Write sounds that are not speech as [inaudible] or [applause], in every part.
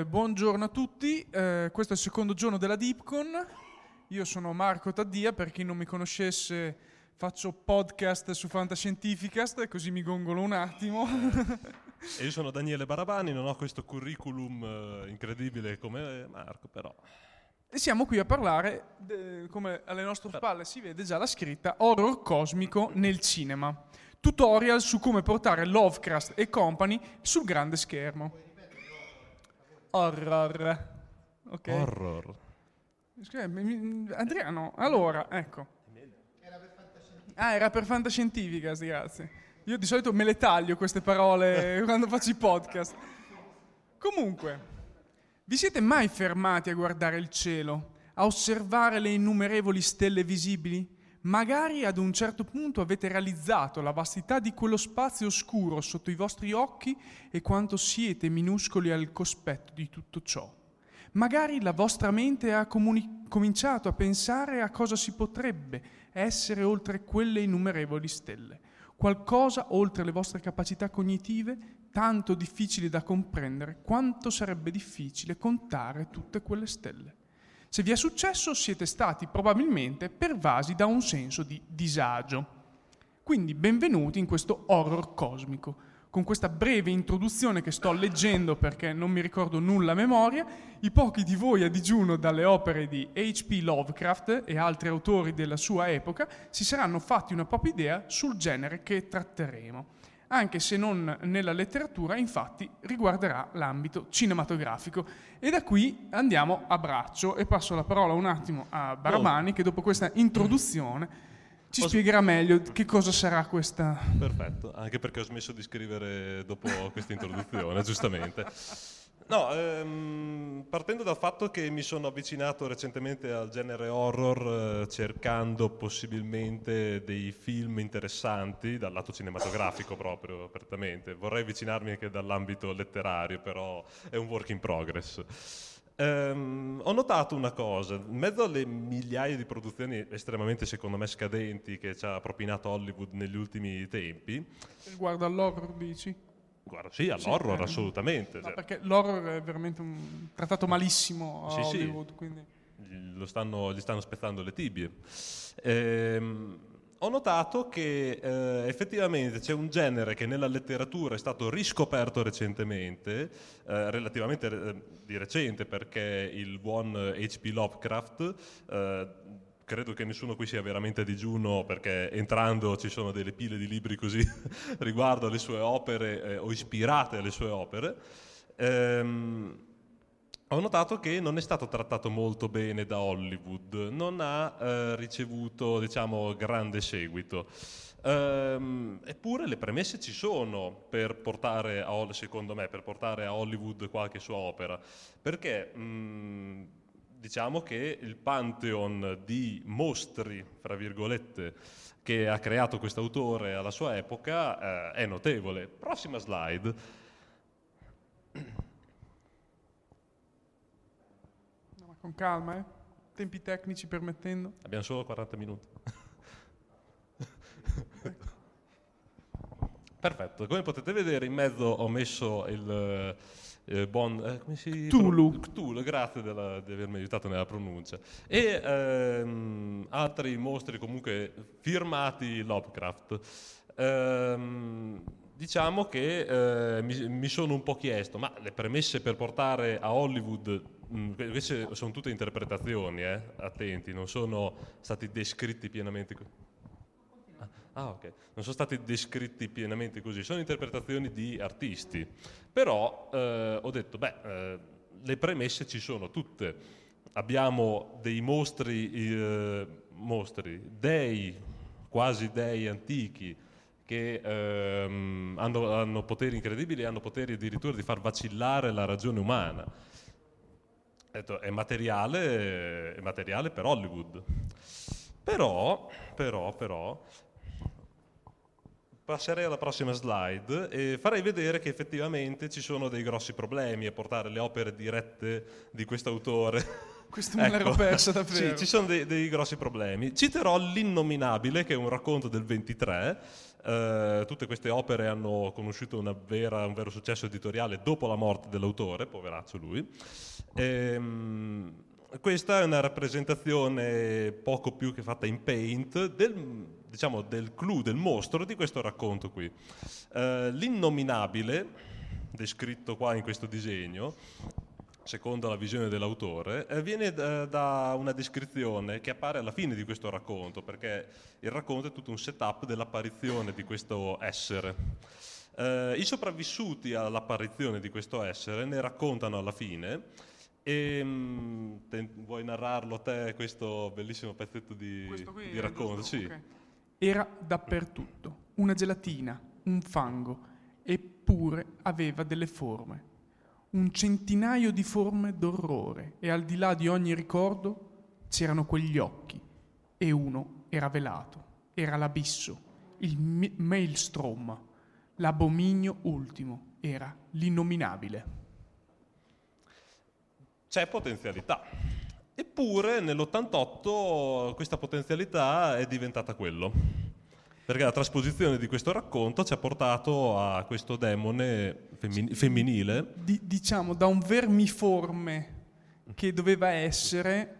eh, buongiorno a tutti, eh, questo è il secondo giorno della DeepCon. Io sono Marco Taddia, per chi non mi conoscesse faccio podcast su Fantascientificast, così mi gongolo un attimo. E io sono Daniele Barabani, non ho questo curriculum eh, incredibile come Marco, però. e siamo qui a parlare, de- come alle nostre spalle si vede già la scritta, horror cosmico nel cinema. Tutorial su come portare Lovecraft e company sul grande schermo. Horror. Ok. Horror. Adriano, allora, ecco. Ah, era per Fantascientificast, grazie. Io di solito me le taglio queste parole [laughs] quando faccio i podcast. Comunque, vi siete mai fermati a guardare il cielo, a osservare le innumerevoli stelle visibili? Magari ad un certo punto avete realizzato la vastità di quello spazio oscuro sotto i vostri occhi e quanto siete minuscoli al cospetto di tutto ciò. Magari la vostra mente ha comuni- cominciato a pensare a cosa si potrebbe essere oltre quelle innumerevoli stelle, qualcosa oltre le vostre capacità cognitive, tanto difficili da comprendere quanto sarebbe difficile contare tutte quelle stelle. Se vi è successo siete stati probabilmente pervasi da un senso di disagio. Quindi benvenuti in questo horror cosmico. Con questa breve introduzione che sto leggendo perché non mi ricordo nulla a memoria, i pochi di voi a digiuno dalle opere di H.P. Lovecraft e altri autori della sua epoca si saranno fatti una propria idea sul genere che tratteremo. Anche se non nella letteratura, infatti riguarderà l'ambito cinematografico. E da qui andiamo a braccio e passo la parola un attimo a Barabani che dopo questa introduzione ci spiegherà meglio che cosa sarà questa Perfetto, anche perché ho smesso di scrivere dopo questa introduzione, giustamente. No, ehm, partendo dal fatto che mi sono avvicinato recentemente al genere horror eh, cercando possibilmente dei film interessanti dal lato cinematografico proprio, apertamente. Vorrei avvicinarmi anche dall'ambito letterario, però è un work in progress. Ehm, ho notato una cosa, in mezzo alle migliaia di produzioni estremamente secondo me scadenti che ci ha propinato Hollywood negli ultimi tempi, riguardo all'horror, dici? Guarda, sì, all'horror Sì, eh. assolutamente. No, cioè, perché l'horror è veramente un, trattato malissimo a Sì, sì. Hollywood, quindi... gli- lo stanno- gli stanno spezzando le tibie. Ehm, ho notato che eh, effettivamente c'è un genere che nella letteratura è stato riscoperto recentemente, eh, relativamente eh, di recente, perché il buon H.P. Lovecraft, eh, credo che nessuno qui sia veramente a digiuno perché entrando ci sono delle pile di libri così [laughs] riguardo alle sue opere eh, o ispirate alle sue opere. Ehm, ho notato che non è stato trattato molto bene da Hollywood, non ha eh, ricevuto, diciamo, grande seguito. Ehm, eppure le premesse ci sono per portare a, secondo me, per portare a Hollywood qualche sua opera, perché mh, diciamo che il pantheon di mostri, fra virgolette, che ha creato questo autore alla sua epoca eh, è notevole. Prossima slide. No, con calma, eh. Tempi tecnici permettendo. Abbiamo solo 40 minuti. Perfetto, come potete vedere in mezzo ho messo il eh, buon... eh, come si Cthulhu. Cthulhu, grazie della- di avermi aiutato nella pronuncia. E ehm, altri mostri comunque firmati Lovecraft. Ehm, diciamo che eh, mi, mi sono un po' chiesto, ma le premesse per portare a Hollywood, mh, queste sono tutte interpretazioni, eh, attenti, non sono stati descritti pienamente. Ah, ok. Non sono stati descritti pienamente così, sono interpretazioni di artisti. Però eh, ho detto, beh, eh, le premesse ci sono tutte. Abbiamo dei mostri, eh, mostri, dei, quasi dei antichi, che ehm, hanno, hanno poteri incredibili, hanno poteri addirittura di far vacillare la ragione umana. È materiale, è materiale per Hollywood. Però, però, però, passerei alla prossima slide e farei vedere che effettivamente ci sono dei grossi problemi a portare le opere dirette di quest'autore. Questo me l'ero persa [laughs] davvero. Ecco. Sì, ci sono dei, dei grossi problemi. Citerò L'Innominabile, che è un racconto del 23. Eh, tutte queste opere hanno conosciuto una vera- un vero successo editoriale dopo la morte dell'autore, poveraccio lui. Ehm, questa è una rappresentazione poco più che fatta in paint del, diciamo, del clou, del mostro di questo racconto qui. Eh, l'innominabile, descritto qua in questo disegno, secondo la visione dell'autore, eh, viene da, da una descrizione che appare alla fine di questo racconto, perché il racconto è tutto un setup dell'apparizione di questo essere. Eh, I sopravvissuti all'apparizione di questo essere ne raccontano alla fine. E, mm, te- vuoi narrarlo te questo bellissimo pezzetto di, Questo di racconto? Sì. Ok. Era dappertutto, una gelatina, un fango, eppure aveva delle forme. Un centinaio di forme d'orrore e al di là di ogni ricordo c'erano quegli occhi e uno era velato, era l'abisso, il maelstrom, l'abominio ultimo, era l'innominabile. c'è potenzialità. Eppure nell'88 questa potenzialità è diventata quello. Perché la trasposizione di questo racconto ci ha portato a questo demone femmin- femminile. di- diciamo da un vermiforme che doveva essere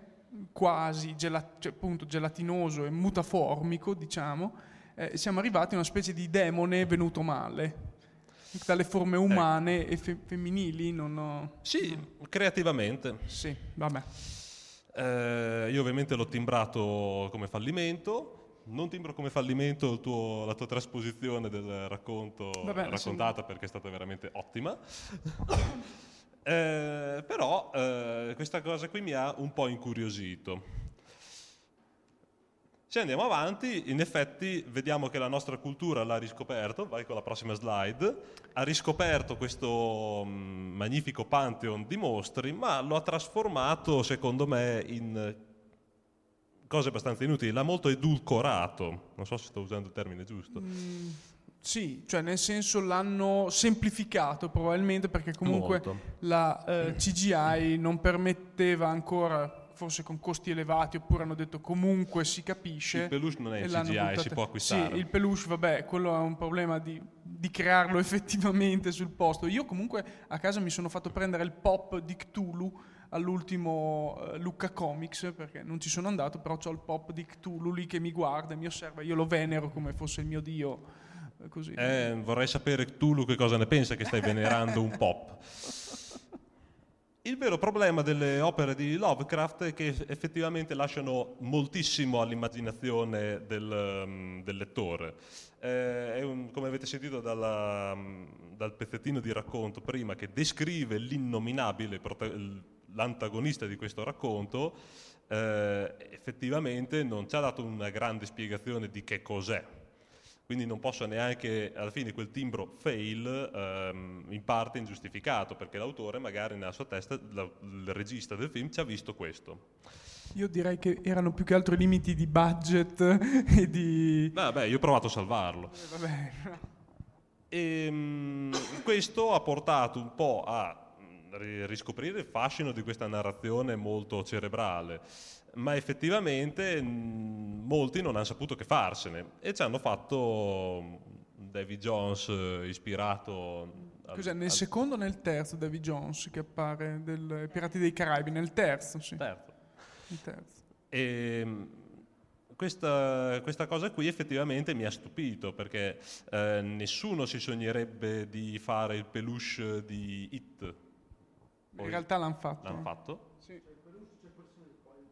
quasi gela- cioè, appunto, gelatinoso e mutaformico, diciamo, eh, siamo arrivati a una specie di demone venuto male. Dalle forme umane e fe- femminili non ho... Sì, creativamente. Sì, vabbè. Eh, io ovviamente l'ho timbrato come fallimento. Non timbro come fallimento il tuo- la tua trasposizione del racconto Vabbè, raccontata perché è stata veramente ottima. [coughs] Eh, però eh, questa cosa qui mi ha un po' incuriosito. Se andiamo avanti, in effetti vediamo che la nostra cultura l'ha riscoperto, vai con la prossima slide, ha riscoperto questo mm, magnifico pantheon di mostri, ma lo ha trasformato, secondo me, in cose abbastanza inutili, l'ha molto edulcorato, non so se sto usando il termine giusto. Sì, cioè nel senso l'hanno semplificato probabilmente perché comunque Molto. la eh, CGI non permetteva ancora forse con costi elevati, oppure hanno detto comunque si capisce. Il peluche non è CGI, si può acquistare. Sì, il peluche, vabbè, quello è un problema di, di crearlo [laughs] effettivamente sul posto. Io comunque a casa mi sono fatto prendere il pop di Cthulhu all'ultimo eh, Lucca Comics, perché non ci sono andato, però ho il pop di Cthulhu lì che mi guarda e mi osserva, io lo venero come fosse il mio dio. eh, Così. Eh, vorrei sapere Tulu che cosa ne pensa che stai venerando un pop. [laughs] Il vero problema delle opere di Lovecraft è che effettivamente lasciano moltissimo all'immaginazione del, mm, del lettore. Eh, un- come avete sentito dalla, mm, dal pezzettino di racconto prima che descrive l'innominabile l'antagonista di questo racconto, eh, effettivamente non ci ha dato una grande spiegazione di che cos'è. Quindi non posso neanche, alla fine quel timbro fail ehm, in parte ingiustificato, perché l'autore magari nella sua testa, la- il regista del film ci ha visto questo. Io direi che erano più che altro limiti di budget [laughs] e di... Vabbè, io ho provato a salvarlo. eh, vabbè. E, mm, questo ha portato un po' a mm, ri- riscoprire il fascino di questa narrazione molto cerebrale, ma effettivamente mm, molti non hanno saputo che farsene e ci hanno fatto mm, Davy Jones eh, ispirato al- Cos'è, nel al secondo o nel terzo Davy Jones che appare del Pirati dei Caraibi? Nel terzo, sì. terzo. Il terzo. E mh, questa, questa cosa qui effettivamente mi ha stupito perché eh, nessuno si sognerebbe di fare il peluche di It. In Poi realtà l'hanno fatto. l'hanno fatto.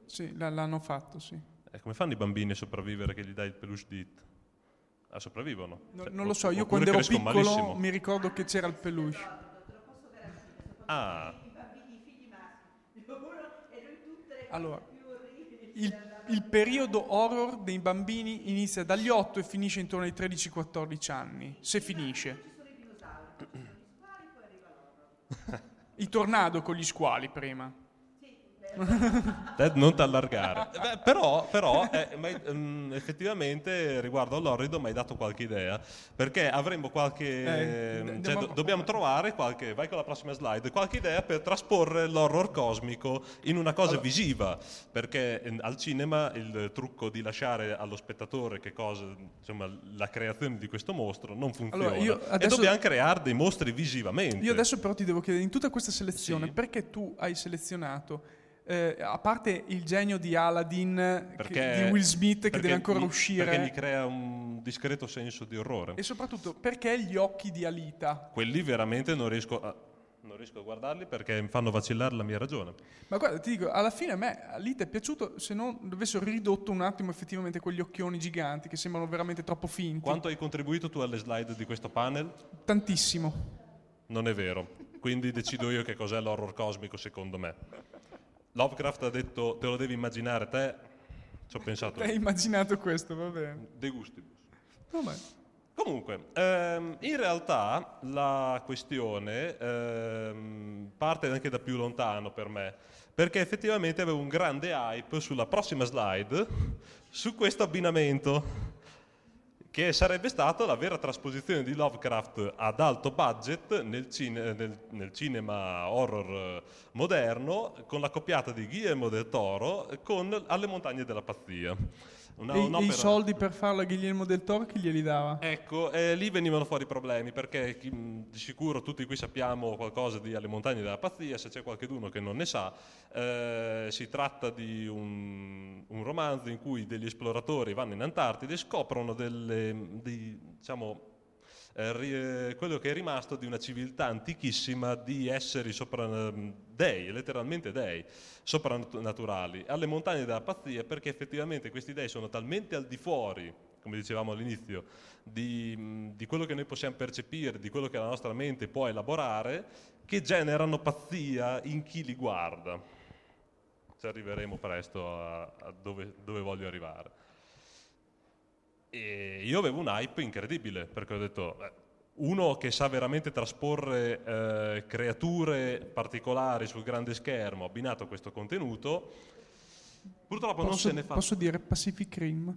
Sì, l'hanno fatto, sì. E come fanno i bambini a sopravvivere che gli dai il peluche di It? Ah, sopravvivono. No- Cioè, non lo so, io quando ero piccolo malissimo. mi ricordo che c'era il peluche. Ah, Allora, il, il periodo horror dei bambini inizia dagli 8 e finisce intorno ai 13-14 anni, se finisce. [coughs] I tornado con gli squali prima. Ted, non ti allargare. Beh, però, però eh, ma, mm, effettivamente riguardo all'orrido mi hai dato qualche idea, perché avremmo qualche... Eh, cioè, do- dobbiamo trovare qualche... Vai con la prossima slide. Qualche idea per trasporre l'horror cosmico in una cosa visiva, perché eh, al cinema il trucco di lasciare allo spettatore che cosa, insomma, la creazione di questo mostro non funziona. Allora, io E dobbiamo creare dei mostri visivamente. Io adesso però ti devo chiedere, in tutta questa selezione, Sì. perché tu hai selezionato, eh, a parte il genio di Aladdin, che- Perché- di Will Smith che deve ancora mi- uscire, Perché mi crea un discreto senso di orrore. e soprattutto perché gli occhi di Alita? Quelli veramente non riesco a, non riesco a guardarli perché mi fanno vacillare la mia ragione. Ma guarda, ti dico, alla fine a me Alita è piaciuto se non avessero ridotto un attimo effettivamente quegli occhioni giganti che sembrano veramente troppo finti. Quanto hai contribuito tu alle slide di questo panel? Tantissimo. Non è vero. Quindi decido io che cos'è l'horror cosmico secondo me. Lovecraft ha detto te lo devi immaginare te, ci ho pensato Hai immaginato questo, va bene. De gustibus. Vabbè. Comunque, ehm, in realtà la questione ehm, parte anche da più lontano per me, perché effettivamente avevo un grande hype sulla prossima slide su questo abbinamento, che sarebbe stata la vera trasposizione di Lovecraft ad alto budget nel, cine- nel- nel cinema horror eh, moderno, con la coppiata di Guillermo del Toro con Alle montagne della pazzia. Una- e, e i soldi per farlo a Guillermo del Toro chi glieli dava? Ecco, eh, lì venivano fuori i problemi perché chi- di sicuro tutti qui sappiamo qualcosa di Alle montagne della pazzia, se c'è qualcuno che non ne sa, eh, si tratta di un, un romanzo in cui degli esploratori vanno in Antartide e scoprono delle, dei, diciamo, eh, eh, quello che è rimasto di una civiltà antichissima di esseri sopra, dei, letteralmente dei, soprannaturali, alle montagne della pazzia, perché effettivamente questi dei sono talmente al di fuori, come dicevamo all'inizio, di, di quello che noi possiamo percepire, di quello che la nostra mente può elaborare, che generano pazzia in chi li guarda. Ci arriveremo presto a, a dove, dove voglio arrivare. E io avevo un hype incredibile perché ho detto, beh, uno che sa veramente trasporre eh, creature particolari sul grande schermo abbinato a questo contenuto, purtroppo non Posso, se ne fa. posso dire Pacific Rim?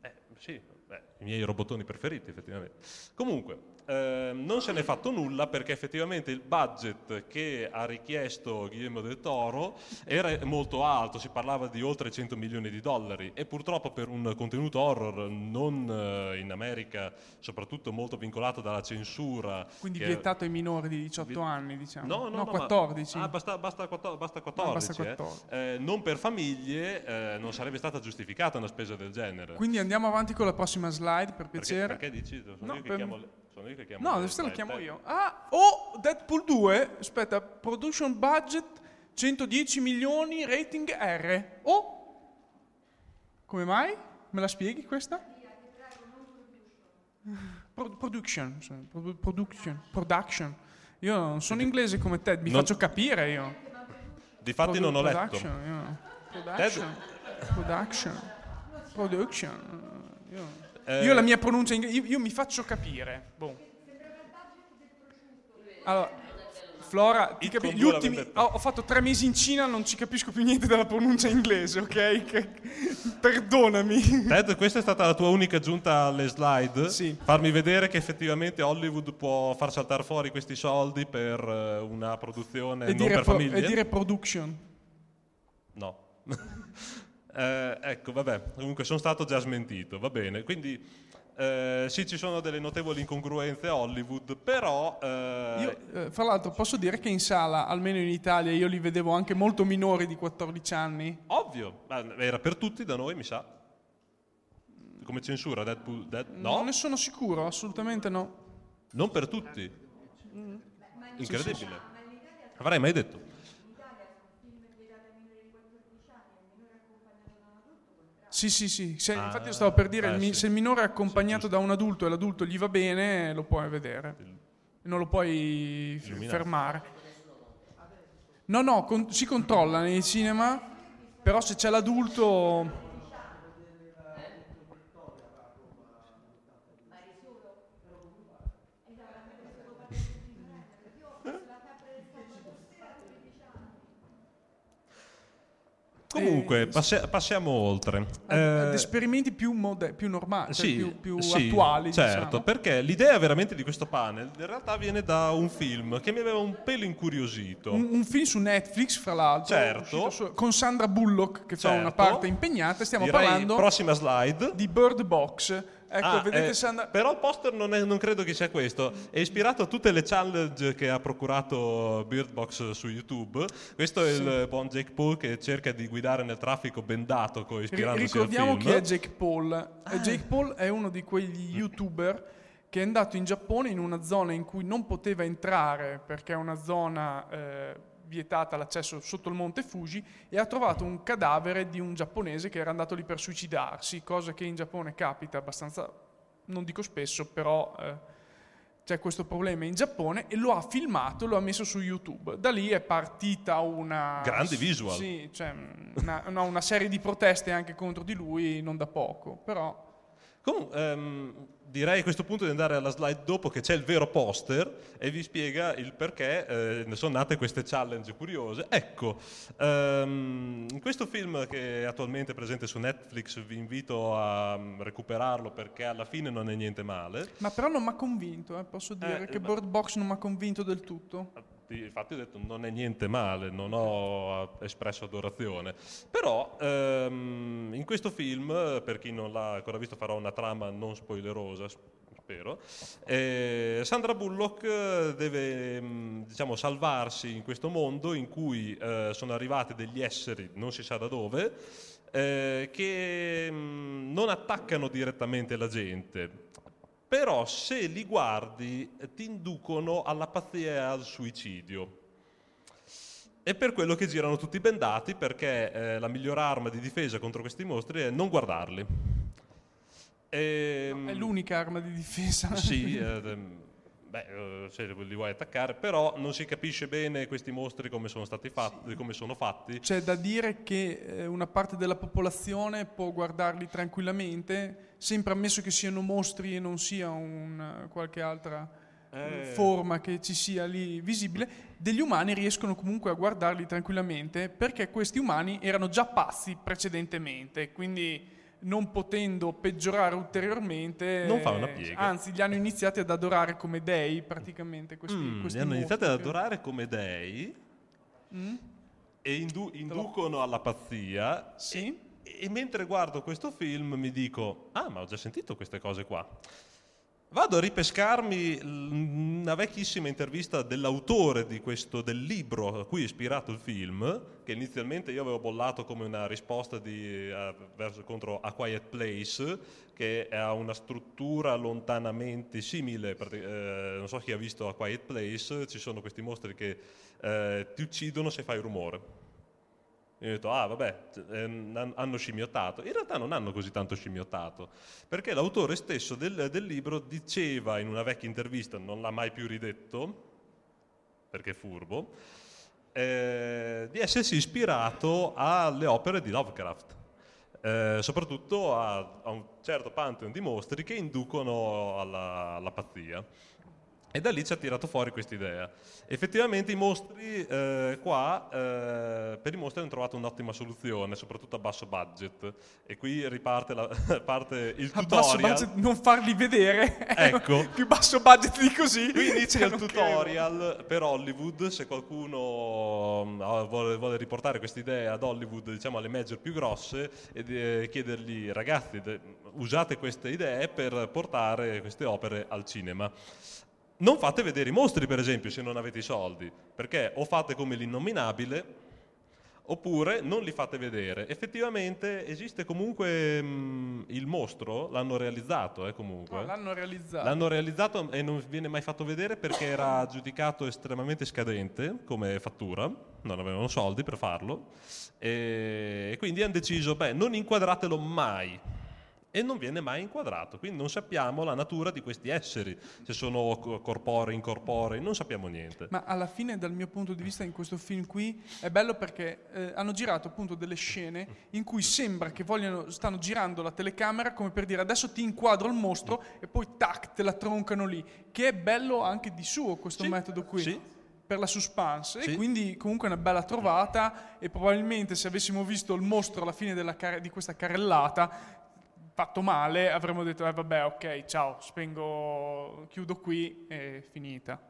Eh, sì, beh, i miei robottoni preferiti effettivamente. Comunque, eh, non se n'è fatto nulla perché effettivamente il budget che ha richiesto Guillermo del Toro era molto alto, si parlava di oltre 100 milioni di dollari e purtroppo per un contenuto horror non eh, in America, soprattutto molto vincolato dalla censura. Quindi vietato ai minori di 18 Vi- anni, diciamo. No, no, no, ma- 14. ah, basta, basta, quattro- basta 14. No, basta eh. 14. Eh, non per famiglie eh, non sarebbe stata giustificata una spesa del genere. Quindi andiamo avanti con la prossima slide, per perché, piacere. perché dici? Sono No, io che per- chiamo le- sono io che chiamo No, adesso la slide. chiamo io. Ah, oh, Deadpool 2, aspetta, production budget 110 milioni, rating R. Oh, come mai? Me la spieghi questa? Pro- production, pro- production, production. Io non sono inglese come te, mi Non- faccio capire io. Difatti non ho Produ- letto. Production, io. Production, production, production. Io, Eh, io la mia pronuncia inglese, io, io mi faccio capire. Boh. Allora, Flora, ti capi- gli ultimi, ho, ho fatto tre mesi in Cina, non ci capisco più niente della pronuncia inglese, ok? Che- perdonami. Ted, questa è stata la tua unica aggiunta alle slide? Sì. Farmi vedere che effettivamente Hollywood può far saltare fuori questi soldi per eh, una produzione E non per pro- famiglie? e dire production. No. [laughs] Eh, ecco, vabbè, comunque sono stato già smentito, va bene. Quindi eh, sì, ci sono delle notevoli incongruenze a Hollywood, però... eh, Io, eh, fra l'altro, posso dire che in sala, almeno in Italia, io li vedevo anche molto minori di 14 anni. Ovvio, ma era per tutti da noi, mi sa. Come censura, Deadpool, Dead- no? Non ne sono sicuro, assolutamente no. Non per tutti. Incredibile. Avrei mai detto. Sì, sì, sì. Se- Ah, infatti, io stavo per dire: eh, mi- sì. se il minore è accompagnato da un adulto e l'adulto gli va bene, lo puoi vedere. Non lo puoi Illuminato. fermare. No, no, con- si controlla nei cinema, però se c'è l'adulto. Comunque, passi- passiamo oltre. ad- ad Eh, esperimenti più, mode- più normali, cioè sì, più, più sì, attuali. Certo, diciamo. perché l'idea veramente di questo panel in realtà viene da un film che mi aveva un pelo incuriosito. Un, un film su Netflix, fra l'altro, Certo. su- con Sandra Bullock che fa una Certo. parte impegnata. Stiamo Direi parlando Prossima slide. di Bird Box. Ecco, Ah, vedete eh, Sandra. Però il poster non, è- non credo che sia questo. È ispirato a tutte le challenge che ha procurato Beardbox su YouTube. Questo è il buon Jake Paul che cerca di guidare nel traffico bendato, co- ispirandosi ricordiamo chi è Jake Paul. Eh, Jake Paul è uno di quegli youtuber che è andato in Giappone in una zona in cui non poteva entrare perché è una zona eh, vietata l'accesso sotto il monte Fuji e ha trovato un cadavere di un giapponese che era andato lì per suicidarsi, cosa che in Giappone capita abbastanza, non dico spesso, però eh, c'è questo problema in Giappone e lo ha filmato, lo ha messo su YouTube. Da lì è partita una... Grandi visual. Sì, cioè, una, una- una serie di proteste anche contro di lui, non da poco, però... Comunque, ehm, direi a questo punto di andare alla slide dopo che c'è il vero poster e vi spiega il perché eh, ne sono nate queste challenge curiose. Ecco, ehm, in questo film che è attualmente presente su Netflix vi invito a mm, recuperarlo perché alla fine non è niente male. Ma però non mi ha convinto, eh, posso dire Eh, che Bird Box non mi ha convinto del tutto. Infatti ho detto non è niente male, non ho espresso adorazione. Però ehm, in questo film, per chi non l'ha ancora visto, farò una trama non spoilerosa, spero. eh, Sandra Bullock eh, deve mh, diciamo, salvarsi in questo mondo in cui eh, sono arrivati degli esseri, non si sa da dove, eh, che mh, non attaccano direttamente la gente, però se li guardi eh, ti inducono alla pazzia e al suicidio. È per quello che girano tutti bendati, perché eh, la migliore arma di difesa contro questi mostri è non guardarli. Ehm, È l'unica arma di difesa. Sì, [laughs] eh, ehm, beh, eh, se li vuoi attaccare, però non si capisce bene questi mostri come sono stati fatti, come sono fatti. C'è da dire che eh, una parte della popolazione può guardarli tranquillamente, sempre ammesso che siano mostri e non sia un, eh, qualche altra eh, Eh. forma che ci sia lì visibile. Degli umani riescono comunque a guardarli tranquillamente perché questi umani erano già pazzi precedentemente, quindi non potendo peggiorare ulteriormente, Non fa una piega. anzi li hanno iniziati ad adorare come dei praticamente questi, Mm, questi li hanno iniziati ad adorare come dei Mm? e indu- inducono alla pazzia. Sì. E, mentre guardo questo film mi dico, ah ma ho già sentito queste cose qua. Vado a ripescarmi una vecchissima intervista dell'autore questo, del libro a cui è ispirato il film, che inizialmente io avevo bollato come una risposta di, eh, verso- contro A Quiet Place, che ha una struttura lontanamente simile. eh, non so chi ha visto A Quiet Place, ci sono questi mostri che eh, ti uccidono se fai rumore. E ho detto, ah vabbè, ehm, han- hanno scimmiottato. In realtà non hanno così tanto scimmiottato, perché l'autore stesso del, del libro diceva in una vecchia intervista, non l'ha mai più ridetto, perché è furbo, eh, di essersi ispirato alle opere di Lovecraft. Eh, soprattutto a, a un certo pantheon di mostri che inducono alla, alla pazzia. E da lì ci ha tirato fuori questa idea. Effettivamente i mostri eh, qua, eh, per i mostri hanno trovato un'ottima soluzione, soprattutto a basso budget. E qui riparte la- [laughs] parte il A basso tutorial. budget non farli vedere. [laughs] Ecco. Più basso budget di così. Qui inizia [laughs] il tutorial per Hollywood, se qualcuno mm, ah, vuole, vuole riportare questa idea ad Hollywood, diciamo alle major più grosse, e eh, chiedergli ragazzi de- usate queste idee per portare queste opere al cinema. Non fate vedere i mostri, per esempio, se non avete i soldi, perché o fate come l'innominabile, oppure non li fate vedere. Effettivamente esiste comunque mm, il mostro, l'hanno realizzato eh, comunque. No, l'hanno realizzato. L'hanno realizzato e non viene mai fatto vedere perché era giudicato estremamente scadente come fattura, non avevano soldi per farlo e quindi hanno deciso, beh, non inquadratelo mai. E non viene mai inquadrato, quindi non sappiamo la natura di questi esseri, se sono co- corporei, incorporei, non sappiamo niente. Ma alla fine, dal mio punto di vista, in questo film qui è bello perché eh, hanno girato appunto delle scene in cui sembra che vogliano, stanno girando la telecamera come per dire adesso ti inquadro il mostro e poi tac, te la troncano lì. Che è bello anche di suo questo Sì, metodo qui. sì. Per la suspense, Sì. e quindi comunque è una bella trovata. E probabilmente se avessimo visto il mostro alla fine della car- di questa carrellata, fatto male, avremmo detto: eh, vabbè, ok, ciao, spengo, chiudo qui e finita.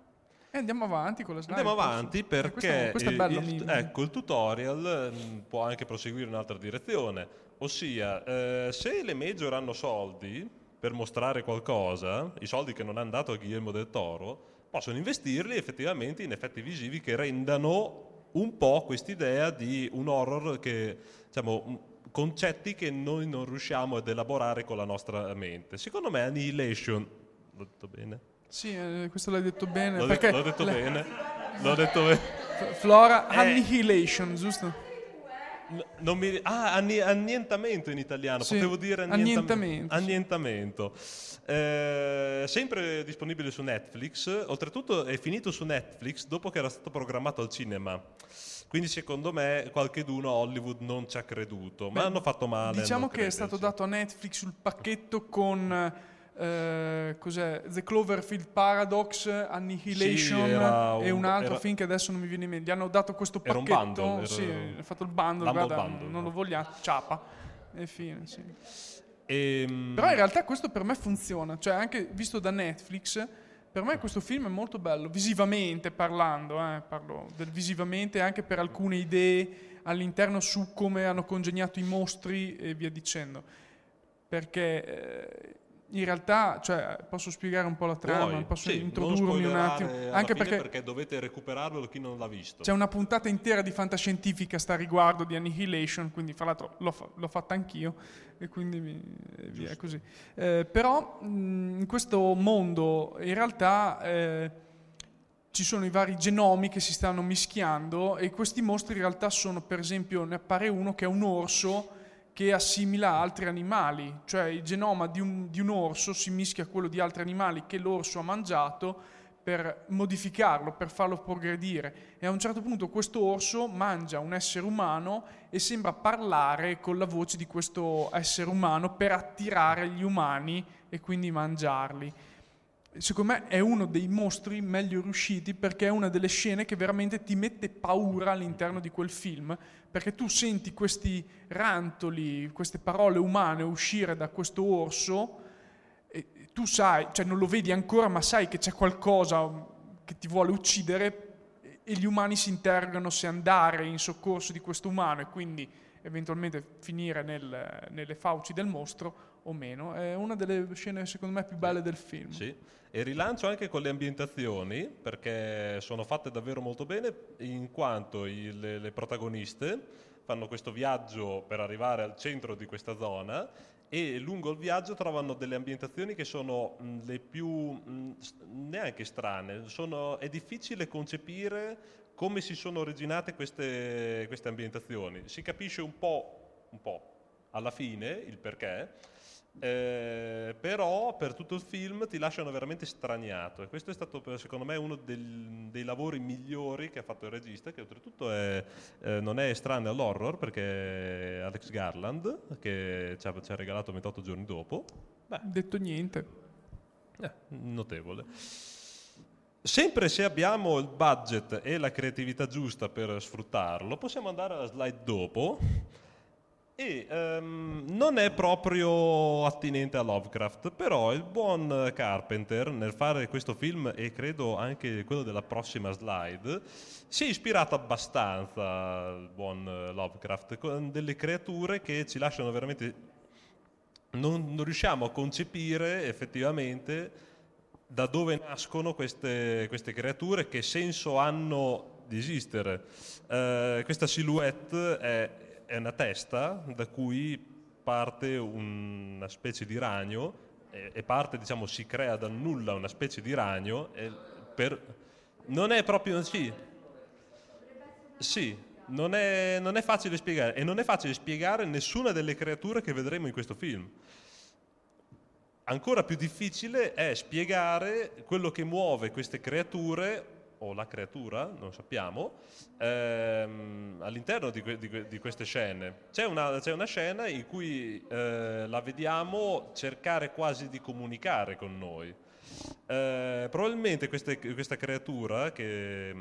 E andiamo avanti con la slide. Andiamo posso? avanti Eh, perché questo, questo il- bello. il, ecco, il tutorial mm, può anche proseguire in un'altra direzione, ossia eh, se le major hanno soldi per mostrare qualcosa, i soldi che non hanno dato a Guillermo del Toro, possono investirli effettivamente in effetti visivi che rendano un po' quest'idea di un horror che, diciamo, concetti che noi non riusciamo ad elaborare con la nostra mente. Secondo me Annihilation, l'ho detto bene? Sì, eh, questo l'hai detto bene. L'ho, detto, l'ho detto la- bene? L'ho detto bene? Flora Eh. Annihilation, giusto? N- non mi- ah, anni- annientamento in italiano, Sì, potevo dire annientam- annientamento, annientamento. Eh, sempre disponibile su Netflix, oltretutto è finito su Netflix dopo che era stato programmato al cinema. Quindi secondo me qualcheduno a Hollywood non ci ha creduto, ma Beh, hanno fatto male. Diciamo che è stato crederci. dato a Netflix sul pacchetto con eh, cos'è? The Cloverfield Paradox, Annihilation Sì, era e un- altro era- film che adesso non mi viene in mente. Gli hanno dato questo Era un pacchetto. bundle, era- Sì, ha fatto il bundle, guarda, bundle, non lo no? vogliamo, ciapa. E fine, sì. Ehm, Però in realtà questo per me funziona, cioè anche visto da Netflix, per me questo film è molto bello, visivamente parlando, eh, parlo del visivamente anche per alcune idee all'interno su come hanno congegnato i mostri e via dicendo. Perché eh, in realtà, cioè, posso spiegare un po' la trama, puoi, posso sì, introdurmi un attimo, anche fine perché dovete recuperarlo chi non l'ha visto. c'è una puntata intera di fantascientifica sta riguardo di Annihilation, quindi fra l'altro l'ho, fa- l'ho fatta anch'io e quindi mi- via così. Eh, però mh, in questo mondo in realtà eh, ci sono i vari genomi che si stanno mischiando e questi mostri in realtà sono per esempio, ne appare uno che è un orso che assimila altri animali, cioè il genoma di un, di un orso si mischia a quello di altri animali che l'orso ha mangiato per modificarlo, per farlo progredire. E a un certo punto questo orso mangia un essere umano e sembra parlare con la voce di questo essere umano per attirare gli umani e quindi mangiarli. Secondo me è uno dei mostri meglio riusciti perché è una delle scene che veramente ti mette paura all'interno di quel film, perché tu senti questi rantoli, queste parole umane uscire da questo orso e tu sai, cioè non lo vedi ancora, ma sai che c'è qualcosa che ti vuole uccidere e gli umani si interrogano se andare in soccorso di questo umano e quindi eventualmente finire nel, nelle fauci del mostro o meno. È una delle scene secondo me più belle del film. Sì, e rilancio anche con le ambientazioni perché sono fatte davvero molto bene in quanto i, le, le protagoniste fanno questo viaggio per arrivare al centro di questa zona e lungo il viaggio trovano delle ambientazioni che sono mh, le più mh, neanche strane, sono, è difficile concepire come si sono originate queste, queste ambientazioni. Si capisce un po', un po' alla fine il perché, eh, però per tutto il film ti lasciano veramente straniato e questo è stato secondo me uno del, dei lavori migliori che ha fatto il regista che oltretutto è, eh, non è estraneo all'horror perché è Alex Garland che ci ha, ci ha regalato 28 giorni dopo. Beh, detto niente. Eh, notevole. Sempre se abbiamo il budget e la creatività giusta per sfruttarlo, possiamo andare alla slide dopo e um, non è proprio attinente a Lovecraft, però il buon Carpenter nel fare questo film e credo anche quello della prossima slide si è ispirato abbastanza al buon Lovecraft con delle creature che ci lasciano veramente non, non riusciamo a concepire effettivamente da dove nascono queste, queste creature, che senso hanno di esistere. Uh, questa silhouette è è una testa da cui parte una specie di ragno e, parte, diciamo, si crea dal nulla una specie di ragno per, non è proprio sì, sì non, è, non è facile spiegare e non è facile spiegare nessuna delle creature che vedremo in questo film. Ancora più difficile è spiegare quello che muove queste creature o la creatura, non sappiamo, ehm, all'interno di, que- di, di, queste scene. C'è una, c'è una scena in cui eh, la vediamo cercare quasi di comunicare con noi. Eh, probabilmente queste, questa creatura, che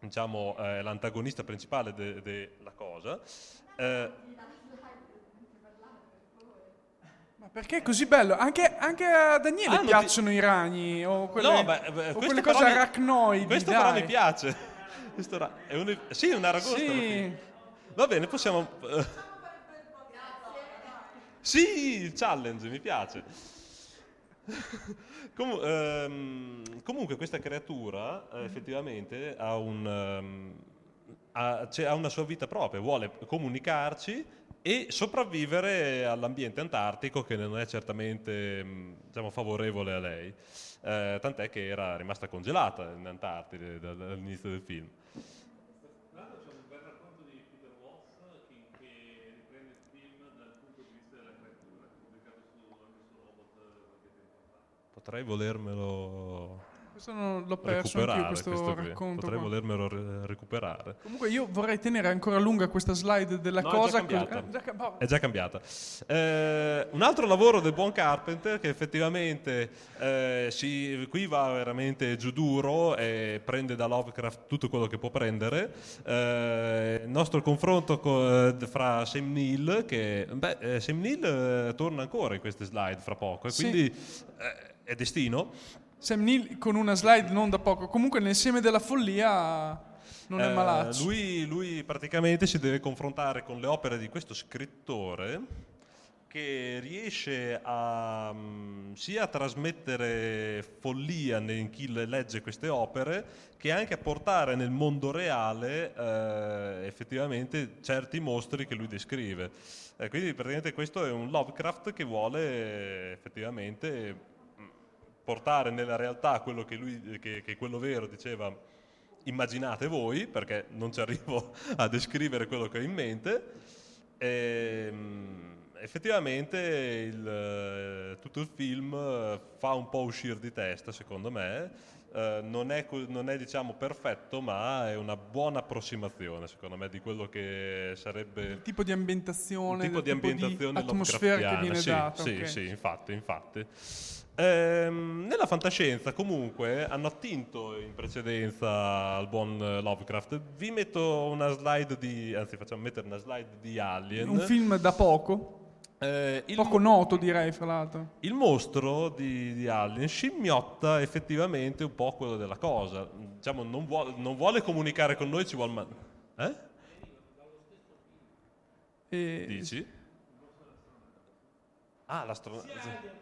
diciamo, è l'antagonista principale della de- cosa, eh, Perché è così bello? Anche, anche a Daniele ah, piacciono ti... i ragni o quelle, no, beh, beh, o quelle cose mi... Questo dai. però mi piace. [laughs] Ra... È un... Sì, un aragosta. Sì. Va bene, possiamo... sì, il challenge, mi piace. [laughs] Com- ehm, comunque questa creatura eh, effettivamente ha, un, um, ha, cioè, ha una sua vita propria, vuole comunicarci e sopravvivere all'ambiente antartico che non è certamente mm, diciamo, favorevole a lei, eh, tant'è che era rimasta congelata in Antartide dall'inizio del film. Potrei volermelo questo non l'ho perso anche questo, questo racconto. Potrei qua. volermelo re- recuperare. Comunque io vorrei tenere ancora lunga questa slide della no, cosa. È già cambiata. Così, eh, già, è già cambiata. Eh, un altro lavoro del buon Carpenter che effettivamente eh, si, qui va veramente giù duro e prende da Lovecraft tutto quello che può prendere. Eh, il nostro confronto co- fra Sam Neill, che beh, eh, Sam Neill eh, torna ancora in queste slide fra poco, e quindi sì. è destino. Sam Neill con una slide non da poco, comunque nel seme della follia non è eh, malaccio. Lui, lui praticamente si deve confrontare con le opere di questo scrittore che riesce a, um, sia a trasmettere follia in chi legge queste opere che anche a portare nel mondo reale eh, effettivamente certi mostri che lui descrive. Eh, quindi praticamente questo è un Lovecraft che vuole effettivamente portare nella realtà quello che, lui, che, che quello vero diceva immaginate voi, perché non ci arrivo [laughs] a descrivere quello che ho in mente. E, ehm, effettivamente il, tutto il film fa un po' uscire di testa, secondo me, eh, non è, non è diciamo, perfetto, ma è una buona approssimazione, secondo me, di quello che sarebbe... Il tipo di ambientazione, il tipo di ambientazione di atmosfera che viene sì, data. Sì, okay. sì, infatti, infatti. Ehm, nella fantascienza comunque hanno attinto in precedenza al buon Lovecraft. Vi metto una slide di, anzi facciamo mettere una slide di Alien. Un film da poco. Eh, Poco noto direi fra l'altro. Il mostro di, di, Alien scimmiotta effettivamente un po' quello della cosa. Diciamo, non vuole, non vuole comunicare con noi, ci vuole... Man- eh? E... Dici? Ah, l'astronave.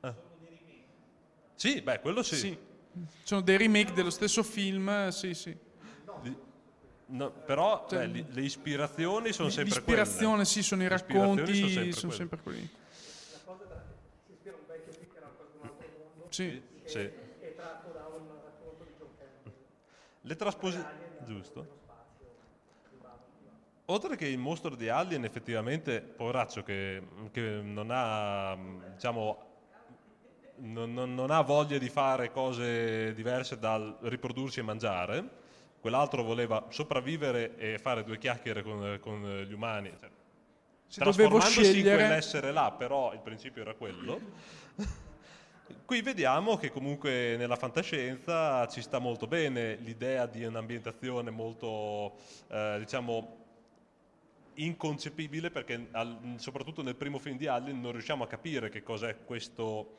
Ah. Sì, beh, quello sì. sì. Sono dei remake dello stesso film, sì, sì. No, però cioè, beh, le ispirazioni sono sempre quelle. L'ispirazione, sì, sono i racconti, sono sempre, sono sempre quelli. La cosa da, si ispira un vecchio che era qualcun altro mondo. Sì. Che sì. è tratto da un racconto di John. Le trasposizioni... Giusto. Oltre che il mostro di Alien, effettivamente, poveraccio, che, che non ha, diciamo, non, non, non ha voglia di fare cose diverse dal riprodursi e mangiare, quell'altro voleva sopravvivere e fare due chiacchiere con, con gli umani, cioè, Se dovevo scegliere... in quell'essere là, però il principio era quello. [laughs] Qui vediamo che comunque nella fantascienza ci sta molto bene l'idea di un'ambientazione molto, eh, diciamo, inconcepibile perché al, soprattutto nel primo film di Alien non riusciamo a capire che cos'è questo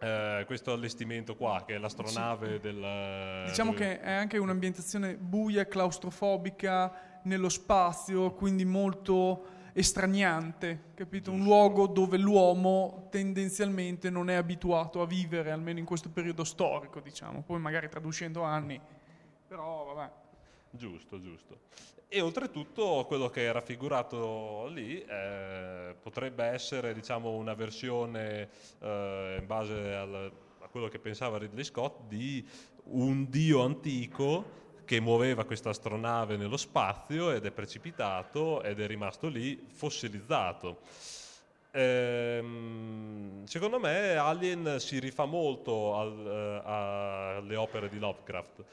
eh, questo allestimento qua, che è l'astronave sì. del... Diciamo del... che è anche un'ambientazione buia, claustrofobica, nello spazio, quindi molto estraniante, capito? Un luogo dove l'uomo tendenzialmente non è abituato a vivere, almeno in questo periodo storico, diciamo. Poi magari tra 200 anni, però vabbè. Giusto, giusto. E oltretutto quello che è raffigurato lì eh, potrebbe essere diciamo, una versione eh, in base al, a quello che pensava Ridley Scott di un dio antico che muoveva questa astronave nello spazio ed è precipitato ed è rimasto lì fossilizzato. Ehm, secondo me Alien si rifà molto al, uh, alle opere di Lovecraft.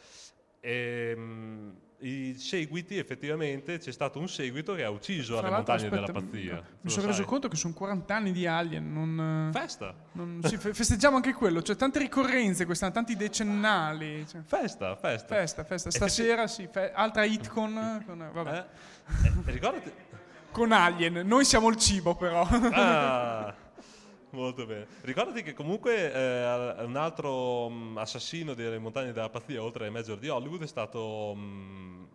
Ehm, i seguiti effettivamente c'è stato un seguito che ha ucciso Fra alle montagne aspetta, della pazzia. Mi sono reso conto che sono 40 anni di Alien. Non, Festa! Non, sì, festeggiamo anche quello, cioè tante ricorrenze quest'anno, tanti decennali. Cioè. Festa, festa. Festa, festa. Stasera sì, fe- altra hit con... con vabbè. Eh, eh, ricordati... con Alien, noi siamo il cibo però. ah. Molto bene. Ricordati che comunque eh, un altro um, assassino delle montagne della pazzia, oltre ai major di Hollywood, è stato um,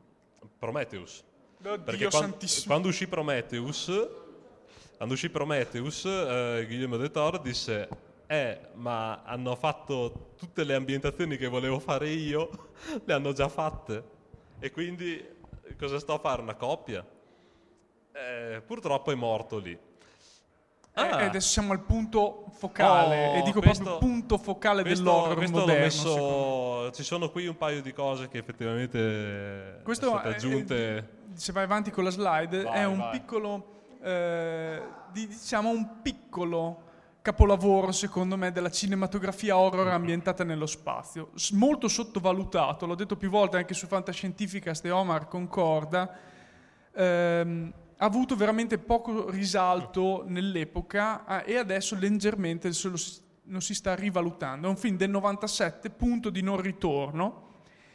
Prometheus. Oddio Perché quando, quando, uscì Prometheus, quando uscì Prometheus eh, Guillermo del Toro disse eh, ma hanno fatto tutte le ambientazioni che volevo fare io, [laughs] le hanno già fatte. E quindi cosa sto a fare? Una coppia? Eh, purtroppo è morto lì. Ah. E adesso siamo al punto focale, oh, e dico questo, proprio punto focale questo, dell'horror questo moderno. Messo, ci sono qui un paio di cose che effettivamente questo sono state aggiunte. È, se vai avanti con la slide, vai, è un vai. piccolo, eh, di, diciamo un piccolo capolavoro secondo me della cinematografia horror ambientata nello spazio, molto sottovalutato, l'ho detto più volte anche su Fantascientificast e Omar concorda. Ehm, ha avuto veramente poco risalto nell'epoca ah, e adesso leggermente lo si, lo si sta rivalutando. È un film del 97, punto di non ritorno,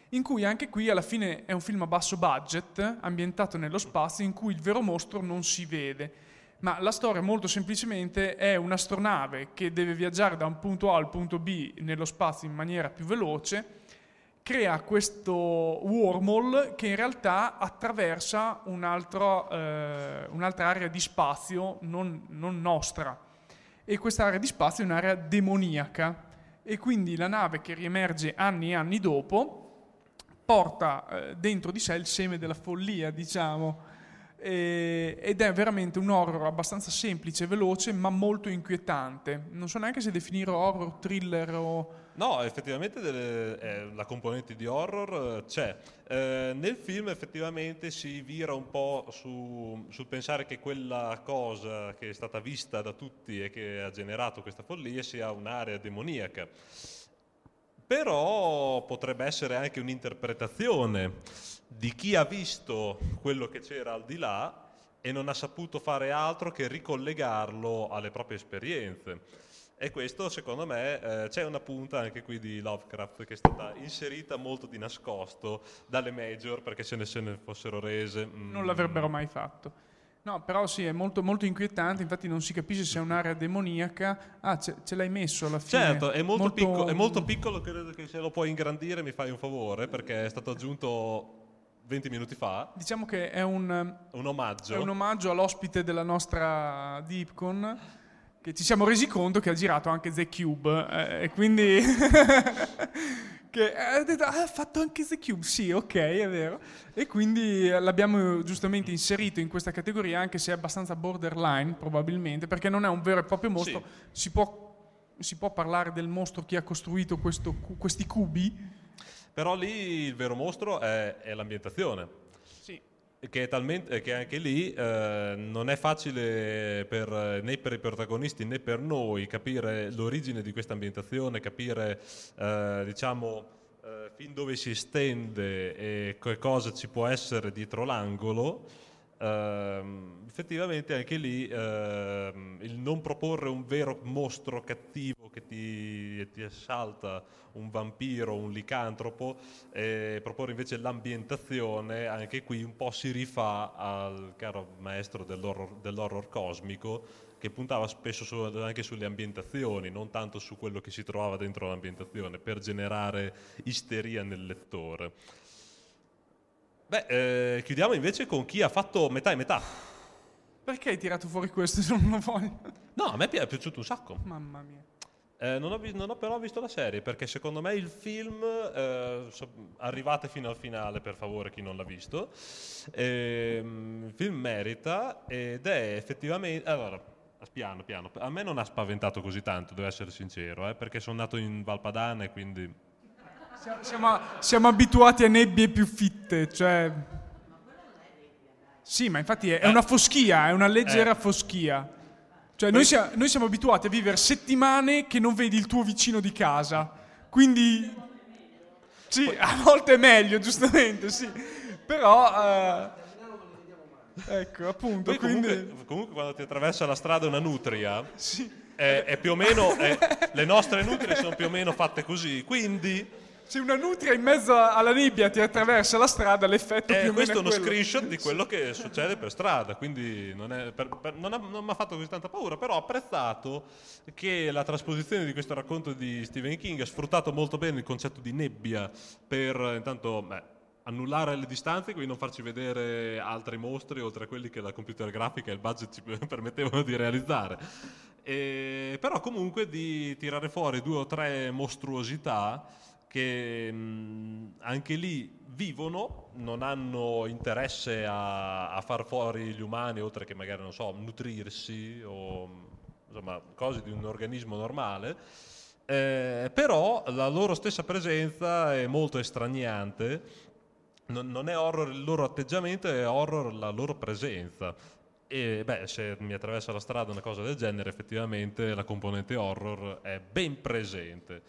in cui anche qui alla fine è un film a basso budget, ambientato nello spazio, in cui il vero mostro non si vede. Ma la storia molto semplicemente è un'astronave che deve viaggiare da un punto A al punto B nello spazio in maniera più veloce, crea questo wormhole che in realtà attraversa un altro, eh, un'altra area di spazio non, non nostra. E questa area di spazio è un'area demoniaca. E quindi la nave che riemerge anni e anni dopo porta eh, dentro di sé il seme della follia, diciamo. Ed è veramente un horror abbastanza semplice veloce, ma molto inquietante. Non so neanche se definire horror, thriller o No, effettivamente delle, eh, la componente di horror eh, c'è. Eh, nel film effettivamente si vira un po' su, sul pensare che quella cosa che è stata vista da tutti e che ha generato questa follia sia un'area demoniaca. però potrebbe essere anche un'interpretazione di chi ha visto quello che c'era al di là e non ha saputo fare altro che ricollegarlo alle proprie esperienze. E questo secondo me eh, c'è una punta anche qui di Lovecraft che è stata inserita molto di nascosto dalle major perché se ne, se ne fossero rese. mm, Non l'avrebbero mai fatto. No, però sì, è molto, molto inquietante, infatti non si capisce se è un'area demoniaca. Ah, ce, ce l'hai messo alla fine. Certo, è molto, picco- è molto piccolo, credo che se lo puoi ingrandire mi fai un favore perché è stato aggiunto 20 minuti fa, Diciamo che è un, un omaggio. è un omaggio all'ospite della nostra Deepcon, che ci siamo resi conto che ha girato anche The Cube, eh, e quindi... [laughs] che ha detto, "Ah, ha fatto anche The Cube, sì, ok, è vero. E quindi l'abbiamo giustamente inserito in questa categoria, anche se è abbastanza borderline, probabilmente, perché non è un vero e proprio mostro. Si, può, si può parlare del mostro che ha costruito questo questi cubi? Però lì il vero mostro è, è l'ambientazione. Che, è talmente, che anche lì eh, non è facile per, né per i protagonisti né per noi capire l'origine di questa ambientazione, capire eh, diciamo eh, fin dove si estende e che cosa ci può essere dietro l'angolo. Ehm, effettivamente anche lì ehm, il non proporre un vero mostro cattivo che ti, ti assalta un vampiro, un licantropo, e proporre invece l'ambientazione, anche qui un po' si rifà al caro maestro dell'horror, dell'horror cosmico che puntava spesso su- anche sulle ambientazioni, non tanto su quello che si trovava dentro l'ambientazione, per generare isteria nel lettore. Beh, eh, chiudiamo invece con chi ha fatto metà e metà. Perché hai tirato fuori questo se non lo voglio? No, a me è piaciuto un sacco. Mamma mia. Eh, non, ho non ho però visto la serie perché secondo me il film, eh, so- arrivate fino al finale per favore chi non l'ha visto, Ehm, il film merita ed è effettivamente... Allora, piano piano, a me non ha spaventato così tanto, devo essere sincero, eh, perché sono nato in Valpadana e quindi... Siamo, siamo- siamo abituati a nebbie più fitte, cioè... Sì, ma infatti è, è una foschia, è una leggera Eh. foschia. Cioè, noi, sia- noi siamo abituati a vivere settimane che non vedi il tuo vicino di casa. Quindi... Sì, a volte è meglio, giustamente, sì. Però... eh, ecco, appunto, Poi quindi... comunque, comunque quando ti attraversa la strada una nutria, Sì. è, è più o meno... è- le nostre nutrie sono più o meno fatte così, quindi... Se una nutria in mezzo alla nebbia ti attraversa la strada, l'effetto Eh, più o meno questo è uno quello. screenshot di quello che succede per strada, quindi non, mi ha fatto così tanta paura, però ho apprezzato che la trasposizione di questo racconto di Stephen King ha sfruttato molto bene il concetto di nebbia per eh, intanto beh, annullare le distanze, quindi non farci vedere altri mostri oltre a quelli che la computer grafica e il budget ci [laughs] permettevano di realizzare. E- però comunque di tirare fuori due o tre mostruosità che mh, anche lì vivono, non hanno interesse a, a far fuori gli umani, oltre che magari, non so, nutrirsi o insomma, cose di un organismo normale. Eh, però la loro stessa presenza è molto estraniante, non, non è horror il loro atteggiamento, è horror la loro presenza. E beh, se mi attraversa la strada una cosa del genere, effettivamente la componente horror è ben presente.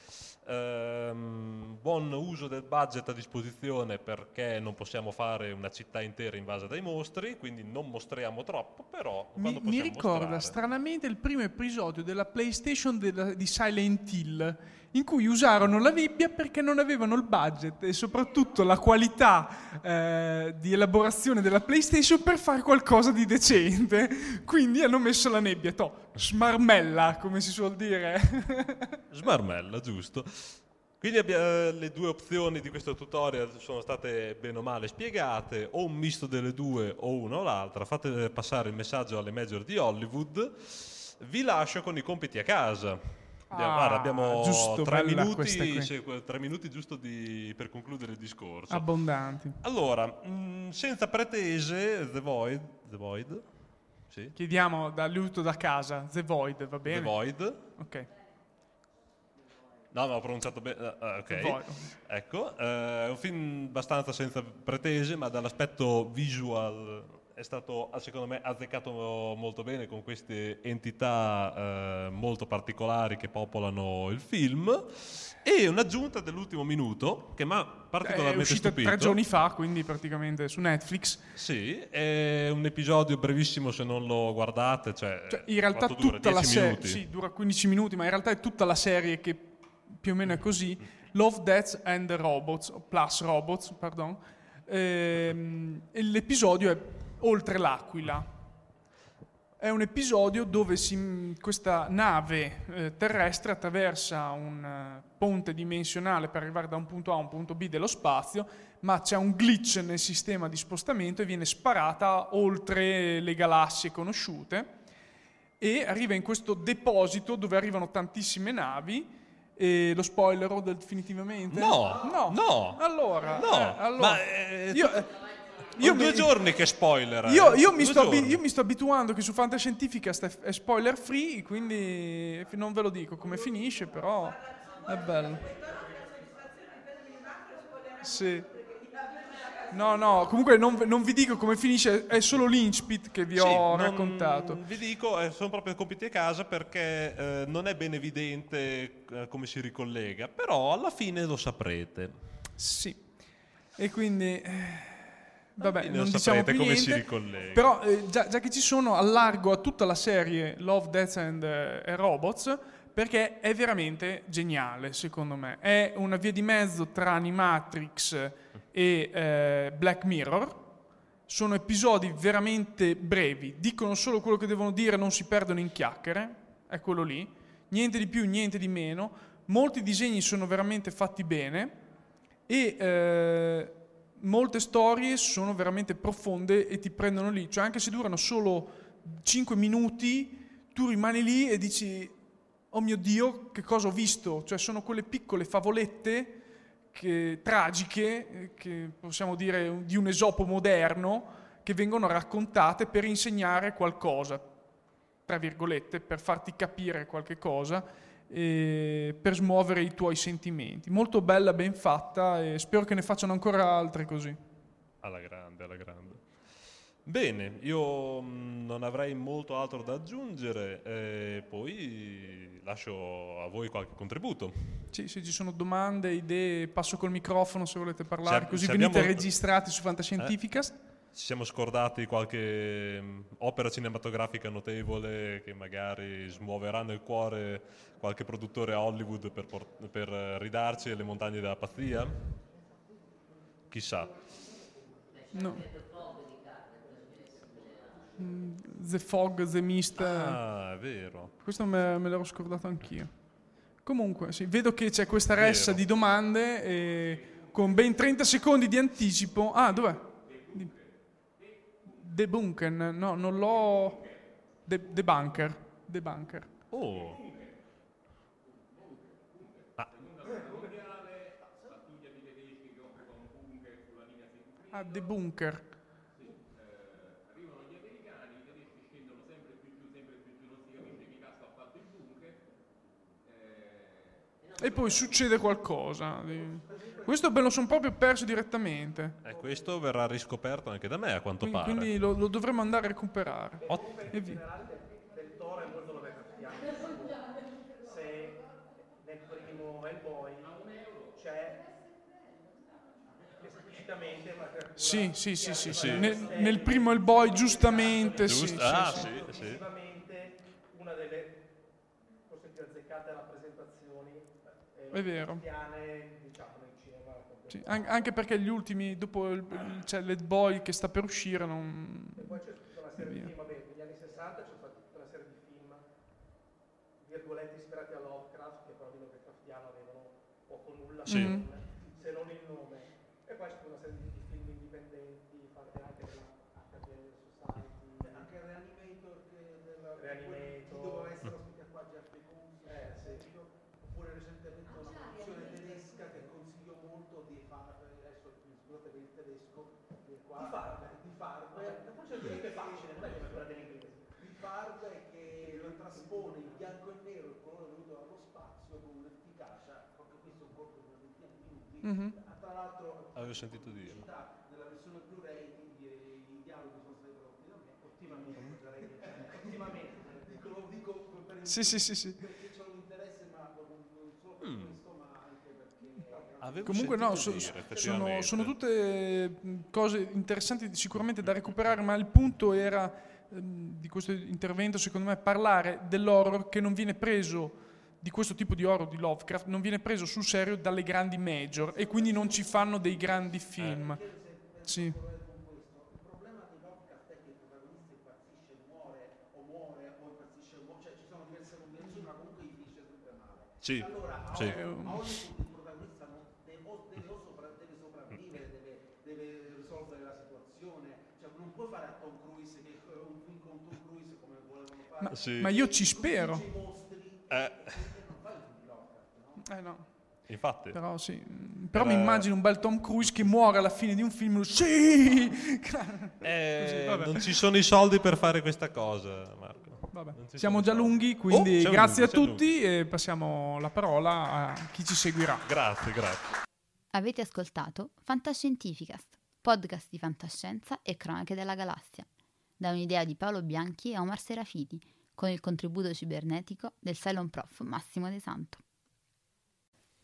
Ehm, buon uso del budget a disposizione perché non possiamo fare una città intera invasa dai mostri, quindi non mostriamo troppo, però Mi, mi ricorda mostrare- stranamente il primo episodio della PlayStation della- di Silent Hill, in cui usarono la nebbia perché non avevano il budget e soprattutto la qualità eh, di elaborazione della PlayStation per fare qualcosa di decente. [laughs] Quindi hanno messo la nebbia, to, smarmella, come si suol dire. [laughs] Smarmella, giusto. Quindi abbia- le due opzioni di questo tutorial sono state bene o male spiegate, o un misto delle due o una o l'altra. Fate passare il messaggio alle major di Hollywood. Vi lascio con i compiti a casa. Abbiamo, Ah, guarda, abbiamo giusto, tre, minuti, que- tre minuti giusto di- per concludere il discorso. Abbondanti. allora, mh, senza pretese, The Void, The Void, sì, Chiediamo dall'aiuto da casa, The Void, va The bene? Void, Ok. No, ma ho pronunciato bene. ah, ok. Void. Ecco, eh, è un film abbastanza senza pretese, ma dall'aspetto visual è stato secondo me azzeccato molto bene con queste entità eh, molto particolari che popolano il film e un'aggiunta dell'ultimo minuto che mi ha È particolarmente uscita stupito. tre giorni fa, quindi praticamente su Netflix. Sì, è un episodio brevissimo se non lo guardate, cioè, Cioè, in realtà dura? tutta la 10 serie, sì, dura 15 minuti, ma in realtà è tutta la serie che più o meno è così. Love, Death and Robots, o Plus Robots, pardon. Ehm, l'episodio è Oltre l'Aquila. È un episodio dove si- questa nave eh, terrestre attraversa un eh, ponte dimensionale per arrivare da un punto A a un punto B dello spazio, ma c'è un glitch nel sistema di spostamento e viene sparata oltre le galassie conosciute e arriva in questo deposito dove arrivano tantissime navi. E lo spoilerò definitivamente? No, no, no, Allora, no, eh, allora ma, eh, io, eh, Io mi- due giorni che spoiler. eh. io, io mi abi- io mi sto abituando che su Fantascientificast è spoiler free, quindi non ve lo dico come finisce, però è bello. Sì. No, no, comunque non, non vi dico come finisce, è solo l'incipit che vi Sì, ho raccontato. Vi dico, eh, sono proprio compiti a casa perché eh, non è ben evidente eh, come si ricollega, però alla fine lo saprete. Sì. E quindi... Vabbè, non lo diciamo più come si niente, ricollega. Però eh, già, già che ci sono, allargo a tutta la serie Love, Death and eh, Robots perché è veramente geniale, secondo me. È una via di mezzo tra Animatrix e eh, Black Mirror. Sono episodi veramente brevi, dicono solo quello che devono dire, non si perdono in chiacchiere, è quello lì. Niente di più, niente di meno. Molti disegni sono veramente fatti bene e eh, molte storie sono veramente profonde e ti prendono lì, cioè anche se durano solo 5 minuti, tu rimani lì e dici oh mio Dio, che cosa ho visto? Cioè sono quelle piccole favolette che- tragiche, eh, che possiamo dire di un esopo moderno, che vengono raccontate per insegnare qualcosa, tra virgolette, per farti capire qualche cosa, e per smuovere i tuoi sentimenti. Molto bella, ben fatta e spero che ne facciano ancora altre così. Alla grande, alla grande. Bene, io mh, non avrei molto altro da aggiungere, eh, poi lascio a voi qualche contributo. Sì, se ci sono domande, idee, passo col microfono se volete parlare, Se- così venite abbiamo- registrati su Fantascientificast. Ci siamo scordati qualche mh, opera cinematografica notevole che magari smuoverà nel cuore qualche produttore a Hollywood per, por- per, eh, ridarci le montagne della pazzia? Chissà. No. Mm, The Fog, The Mist, Ah, è vero. questo me, me l'ero scordato anch'io. Comunque, sì, vedo che c'è questa ressa Vero. di domande e con ben 30 secondi di anticipo. Ah, dov'è? The Bunker, no, non l'ho... The, The Bunker, The Bunker. Oh. Ah, The Bunker. E poi succede qualcosa. Questo me lo sono proprio perso direttamente. E questo verrà riscoperto anche da me, a quanto Quindi, pare. quindi lo, lo dovremmo andare a recuperare. Ot- E via. del Toro è molto Lovecraftiano. Se nel primo Hellboy c'è esplicitamente una creatura Sì, sì, sì, sì. sì. Sì. Nel, nel primo il boy, giustamente. Sì, Giusto? sì, ah, sì. sì, una delle forse più azzeccate rappresentazioni eh, È vero. cinema Sì, an- anche perché gli ultimi, dopo il, il- c'è Led Boy che sta per uscire, non... Poi c'è tutta una serie di Via. film, vabbè, negli anni 60 c'è stata tutta una serie di film, virgolette ispirati a Lovecraft, che però di Lovecraftiano avevano poco nulla Sì. se, non, se non il nome. E poi c'è tutta una serie di, di film indipendenti, fatti anche dalla HBL Society. Anche Reanimator, che della, Reanimator. doveva essere ospite qua Jeff Becoons. Eh, sì. Oppure recentemente una produzione tedesca che consiglio molto di fare, adesso scusate per il tedesco, di Farbe, di Farbe, forse il tedesco è facile, non è come quella dell'inglese. Di Farbe che lo traspone in bianco e nero il colore venuto dallo spazio con un'efficacia, proprio questo è un corto di una ventina Mhm. Ah, Tra l'altro Avevo sentito dire. nella versione Blu-ray i, i dialoghi sono stati però Sì, sì, sì, sì. Avevo Comunque no, so- dire, sono, sono tutte mh, cose interessanti sicuramente da recuperare, ma il punto era ehm, di questo intervento, secondo me, parlare dell'horror che non viene preso di questo tipo di horror di Lovecraft non viene preso sul serio dalle grandi major e quindi non ci fanno dei grandi film. Sì. Sì, sì. Eh, sopravvivere, deve, deve risolvere la situazione. Cioè, non puoi fare a Tom Cruise che un film con Tom Cruise come volevano fare. ma, Sì. ma io ci spero. Eh, Eh, no. infatti. Però sì, Mm, però Era- mi immagino un bel Tom Cruise che muore alla fine di un film. Sì! Eh, Così, non ci sono i soldi per fare questa cosa, Marco. Siamo già soldi. lunghi, quindi Oh, grazie lunghi, a tutti e passiamo la parola a chi ci seguirà. Grazie, grazie. Avete ascoltato Fantascientificast, podcast di fantascienza e cronache della galassia, da un'idea di Paolo Bianchi e Omar Serafiti, con il contributo cibernetico del Cylon Prof Massimo De Santo.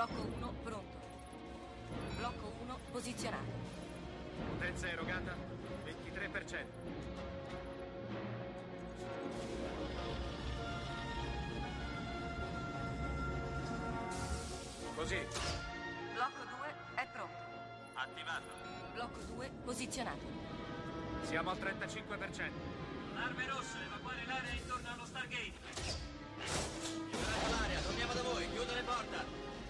Blocco 1 pronto. Blocco 1 posizionato. Potenza erogata 23%. Così, Blocco 2 è pronto. attivato. Blocco 2 posizionato. Siamo al 35%. Arme rosse, evacuare l'area intorno allo Stargate. l'area, torniamo da voi, chiudo le porte.